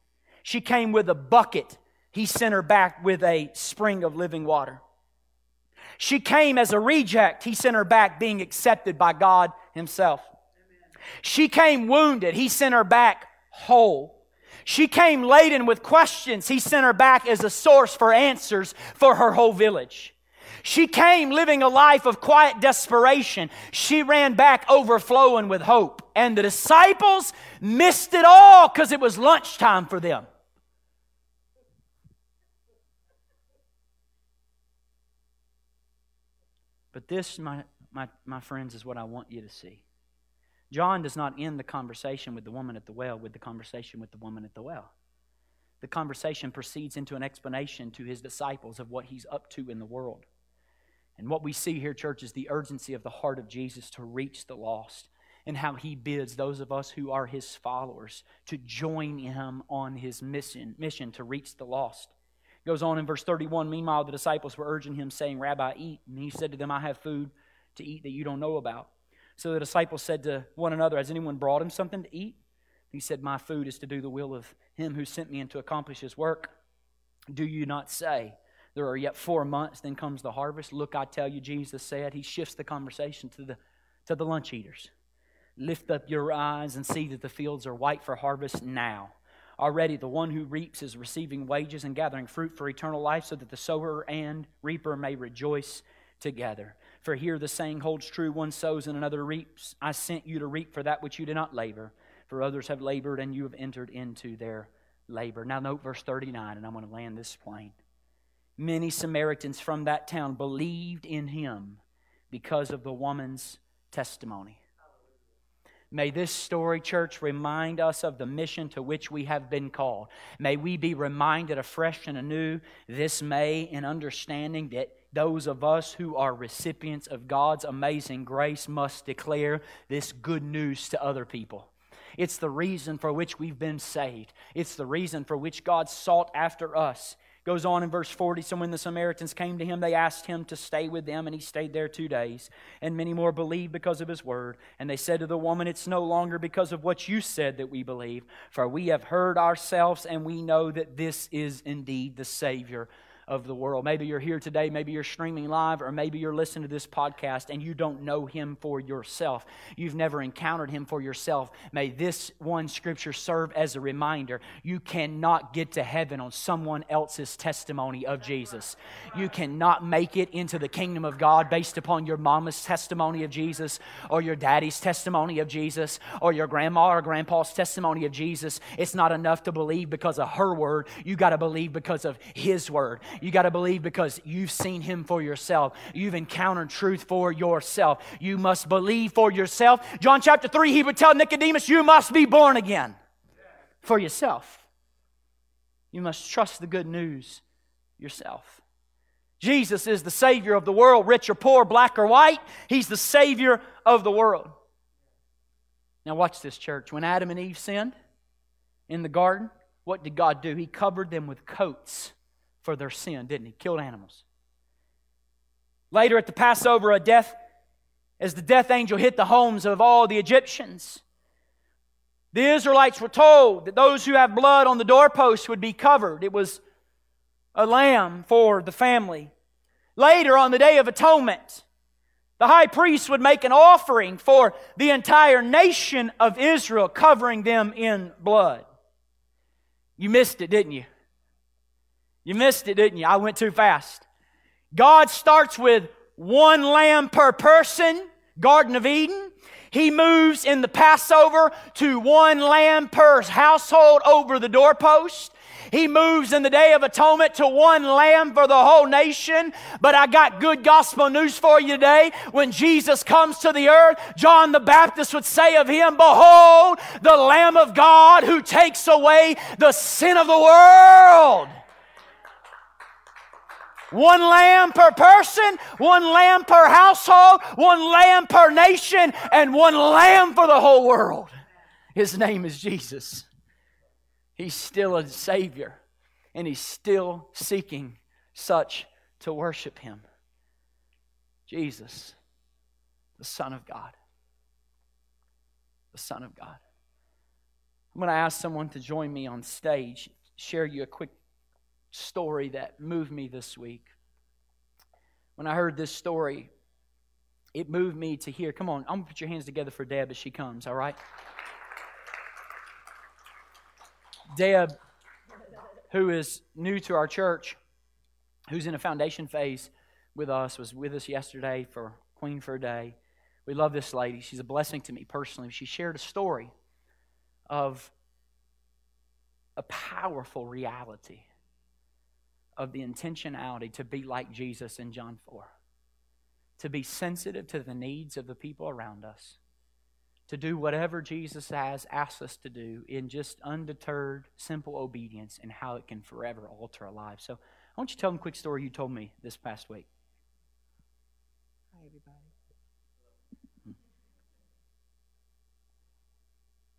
She came with a bucket. He sent her back with a spring of living water. She came as a reject. He sent her back being accepted by God Himself. She came wounded. He sent her back whole. She came laden with questions. He sent her back as a source for answers for her whole village. She came living a life of quiet desperation. She ran back overflowing with hope. And the disciples missed it all because it was lunchtime for them. But this, my, my, my friends, is what I want you to see. John does not end the conversation with the woman at the well with the conversation with the woman at the well. The conversation proceeds into an explanation to his disciples of what he's up to in the world. And what we see here, church, is the urgency of the heart of Jesus to reach the lost and how he bids those of us who are his followers to join him on his mission, mission to reach the lost. Goes on in verse 31 Meanwhile, the disciples were urging him, saying, Rabbi, eat. And he said to them, I have food to eat that you don't know about. So the disciples said to one another, Has anyone brought him something to eat? He said, My food is to do the will of him who sent me and to accomplish his work. Do you not say, There are yet four months, then comes the harvest? Look, I tell you, Jesus said. He shifts the conversation to the, to the lunch eaters. Lift up your eyes and see that the fields are white for harvest now. Already the one who reaps is receiving wages and gathering fruit for eternal life, so that the sower and reaper may rejoice together. For here the saying holds true one sows and another reaps. I sent you to reap for that which you did not labor, for others have labored and you have entered into their labor. Now, note verse 39, and I'm going to land this plane. Many Samaritans from that town believed in him because of the woman's testimony. May this story, church, remind us of the mission to which we have been called. May we be reminded afresh and anew this May in understanding that those of us who are recipients of God's amazing grace must declare this good news to other people. It's the reason for which we've been saved. It's the reason for which God sought after us. Goes on in verse 40 So when the Samaritans came to him, they asked him to stay with them, and he stayed there two days. And many more believed because of his word. And they said to the woman, It's no longer because of what you said that we believe, for we have heard ourselves, and we know that this is indeed the Savior of the world. Maybe you're here today, maybe you're streaming live, or maybe you're listening to this podcast and you don't know Him for yourself. You've never encountered Him for yourself. May this one scripture serve as a reminder. You cannot get to heaven on someone else's testimony of Jesus. You cannot make it into the kingdom of God based upon your mama's testimony of Jesus, or your daddy's testimony of Jesus, or your grandma or grandpa's testimony of Jesus. It's not enough to believe because of her word. You got to believe because of His word. You got to believe because you've seen him for yourself. You've encountered truth for yourself. You must believe for yourself. John chapter 3, he would tell Nicodemus, You must be born again for yourself. You must trust the good news yourself. Jesus is the Savior of the world, rich or poor, black or white. He's the Savior of the world. Now, watch this, church. When Adam and Eve sinned in the garden, what did God do? He covered them with coats for their sin, didn't he? Killed animals. Later at the Passover, a death, as the death angel hit the homes of all the Egyptians, the Israelites were told that those who have blood on the doorpost would be covered. It was a lamb for the family. Later on the Day of Atonement, The high priest would make an offering for the entire nation of Israel, covering them in blood. You missed it, didn't you? You missed it, didn't you? I went too fast. God starts with one lamb per person, Garden of Eden. He moves in the Passover to one lamb per household over the doorpost. He moves in the Day of Atonement to one lamb for the whole nation. But I got good gospel news for you today. When Jesus comes to the earth, John the Baptist would say of him, Behold, the Lamb of God who takes away the sin of the world. One lamb per person, one lamb per household, one lamb per nation, and one lamb for the whole world. His name is Jesus. He's still a Savior, and He's still seeking such to worship Him. Jesus, the Son of God. The Son of God. I'm going to ask someone to join me on stage, share you a quick story that moved me this week. When I heard this story, it moved me to hear. Come on, I'm to put your hands together for Deb as she comes, all right? Deb, who is new to our church, who's in a foundation phase with us, was with us yesterday for Queen for a Day. We love this lady. She's a blessing to me personally. She shared a story of a powerful reality of the intentionality to be like Jesus in John 4, to be sensitive to the needs of the people around us to do whatever Jesus has asked us to do in just undeterred, simple obedience and how it can forever alter our lives. So I want you to tell them a quick story you told me this past week. Hi, everybody. Hmm.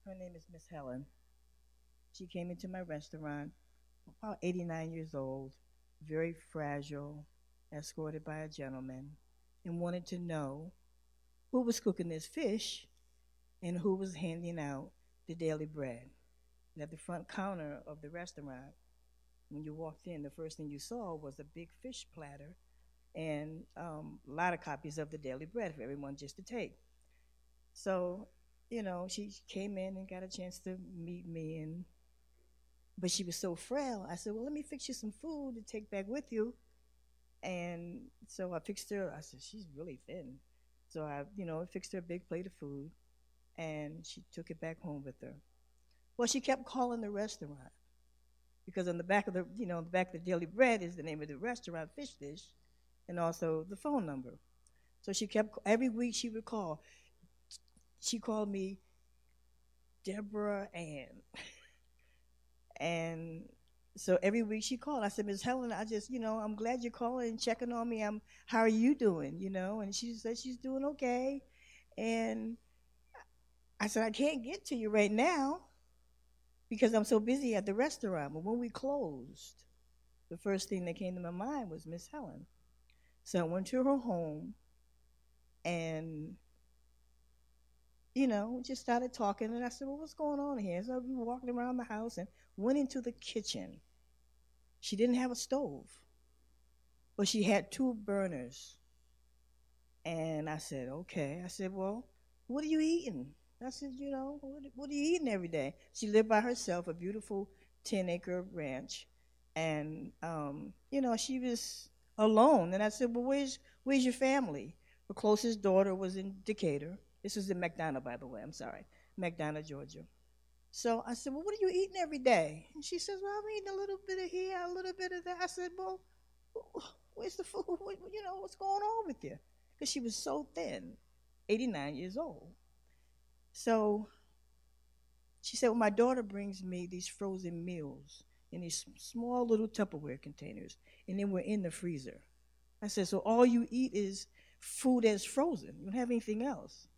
Her name is Miss Helen. She came into my restaurant about 89 years old, very fragile, escorted by a gentleman, and wanted to know who was cooking this fish and who was handing out the daily bread. And at the front counter of the restaurant, when you walked in, the first thing you saw was a big fish platter and um, a lot of copies of the daily bread for everyone just to take. So, you know, she came in and got a chance to meet me, and but she was so frail. I said, "Well, let me fix you some food to take back with you." And so I fixed her. I said, "She's really thin." So I, you know, fixed her a big plate of food and she took it back home with her. Well, she kept calling the restaurant because on the back of the, you know, the back of the Daily Bread is the name of the restaurant, Fish Dish, and also the phone number. So she kept every week she would call. She called me Deborah Ann, (laughs) and so every week she called. I said, Miss Helen, I just, you know, I'm glad you're calling and checking on me. I'm, how are you doing? You know, and she said she's doing okay, and I said, I can't get to you right now because I'm so busy at the restaurant. But when we closed, the first thing that came to my mind was Miss Helen. So I went to her home and, you know, just started talking. And I said, Well, what's going on here? So we walked around the house and went into the kitchen. She didn't have a stove, but she had two burners. And I said, Okay. I said, Well, what are you eating? I said, you know, what, what are you eating every day? She lived by herself, a beautiful 10 acre ranch. And, um, you know, she was alone. And I said, well, where's, where's your family? Her closest daughter was in Decatur. This was in McDonough, by the way. I'm sorry. McDonough, Georgia. So I said, well, what are you eating every day? And she says, well, I'm eating a little bit of here, a little bit of that. I said, well, (laughs) where's the food? (laughs) You know, what's going on with you? Because she was so thin, 89 years old. So she said, Well, my daughter brings me these frozen meals in these small little Tupperware containers, and then we're in the freezer. I said, So all you eat is food that's frozen. You don't have anything else.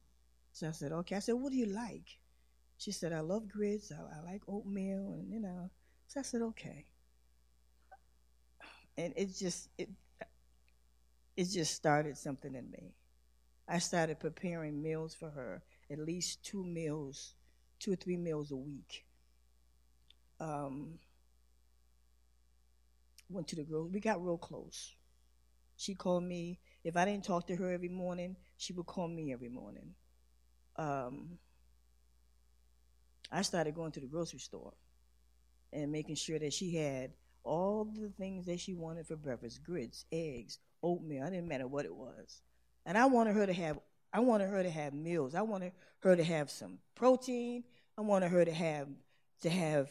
So I said, Okay. I said, What do you like? She said, I love grits. I, I like oatmeal, and you know. So I said, Okay. And it just it it just started something in me. I started preparing meals for her at least two meals, two or three meals a week. Um, went to the girl. We got real close. She called me. If I didn't talk to her every morning, she would call me every morning. Um, I started going to the grocery store and making sure that she had all the things that she wanted for breakfast grits, eggs, oatmeal. I didn't matter what it was. And I wanted her to have I wanted her to have meals. I wanted her to have some protein. I wanted her to have to have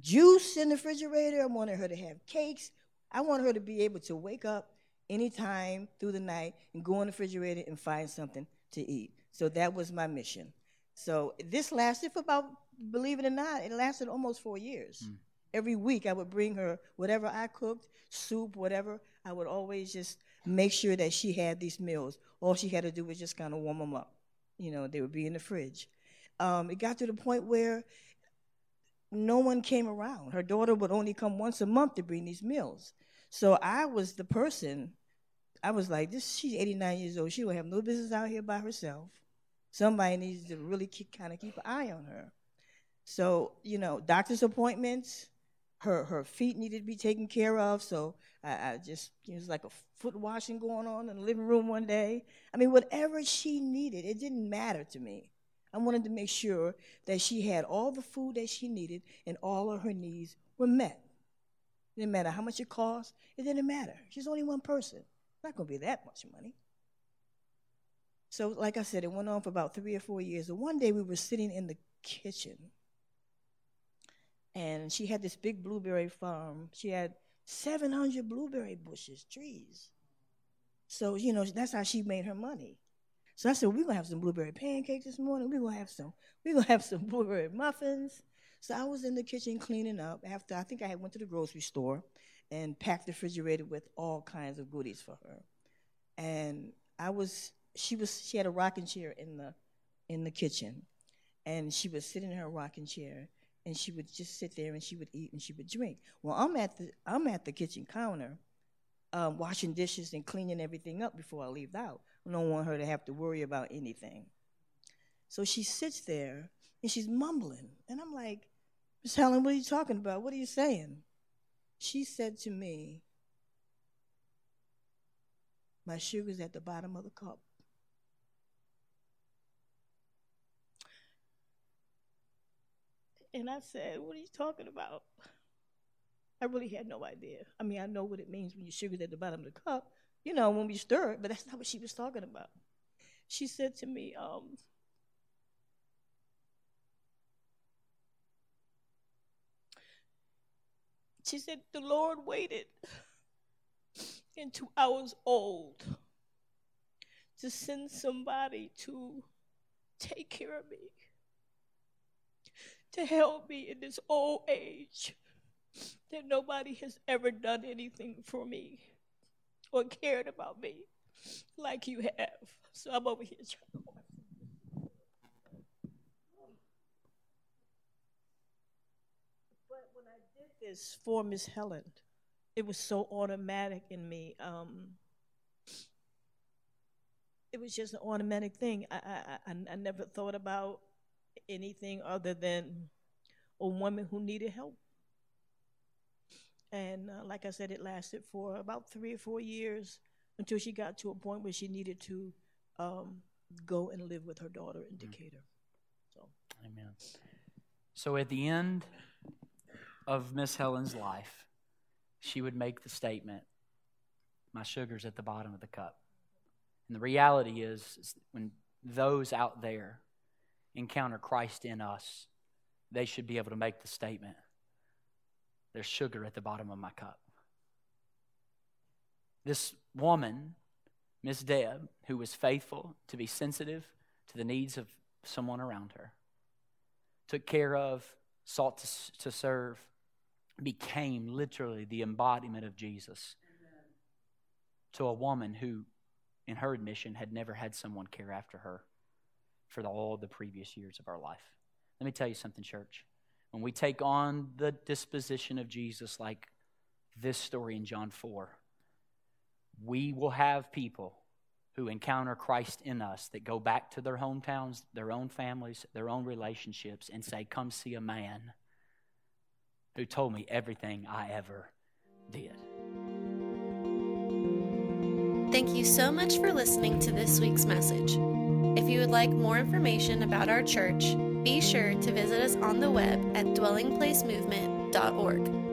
juice in the refrigerator. I wanted her to have cakes. I wanted her to be able to wake up anytime through the night and go in the refrigerator and find something to eat. So that was my mission. So this lasted for about, believe it or not, it lasted almost four years. Mm. Every week I would bring her whatever I cooked, soup, whatever. I would always just make sure that she had these meals. All she had to do was just kind of warm them up. You know, they would be in the fridge. Um, it got to the point where no one came around. Her daughter would only come once a month to bring these meals. So I was the person. I was like, this. She's 89 years old. She will have no business out here by herself. Somebody needs to really kind of keep an eye on her. So you know, doctor's appointments. Her her feet needed to be taken care of. So I, I just it was like a foot washing going on in the living room one day. I mean, whatever she needed, it didn't matter to me. I wanted to make sure that she had all the food that she needed and all of her needs were met. It didn't matter how much it cost, it didn't matter. She's only one person. It's not going to be that much money. So, like I said, it went on for about three or four years. And one day we were sitting in the kitchen, and she had this big blueberry farm. She had 700 blueberry bushes, trees. So, you know, that's how she made her money. So I said, we're gonna have some blueberry pancakes this morning. We're gonna have some, (laughs) we're gonna have some blueberry muffins. So I was in the kitchen cleaning up after I think I had went to the grocery store and packed the refrigerator with all kinds of goodies for her. And I was she was she had a rocking chair in the in the kitchen. And she was sitting in her rocking chair and she would just sit there and she would eat and she would drink. Well, I'm at the I'm at the kitchen counter, um, washing dishes and cleaning everything up before I leave out. I don't want her to have to worry about anything. So she sits there and she's mumbling. And I'm like, Miss Helen, what are you talking about? What are you saying? She said to me, My sugar's at the bottom of the cup. And I said, What are you talking about? I really had no idea. I mean, I know what it means when your sugar's at the bottom of the cup, you know, when we stir it, but that's not what she was talking about. She said to me, um, she said, the Lord waited until I was old to send somebody to take care of me, to help me in this old age that nobody has ever done anything for me or cared about me like you have. So I'm over here trying to. But when I did this for Miss Helen, it was so automatic in me. Um, it was just an automatic thing. I, I, I, I never thought about anything other than a woman who needed help. And uh, like I said, it lasted for about three or four years until she got to a point where she needed to um, go and live with her daughter in mm-hmm. Decatur. So, amen. So at the end of Miss Helen's life, she would make the statement, "My sugar's at the bottom of the cup." And the reality is, is when those out there encounter Christ in us, they should be able to make the statement, there's sugar at the bottom of my cup. This woman, Miss Deb, who was faithful to be sensitive to the needs of someone around her, took care of, sought to, to serve, became literally the embodiment of Jesus Amen. to a woman who, in her admission, had never had someone care after her for the, all the previous years of our life. Let me tell you something, church. When we take on the disposition of Jesus, like this story in John 4, we will have people who encounter Christ in us that go back to their hometowns, their own families, their own relationships, and say, Come see a man who told me everything I ever did. Thank you so much for listening to this week's message. If you would like more information about our church, be sure to visit us on the web at dwellingplacemovement.org.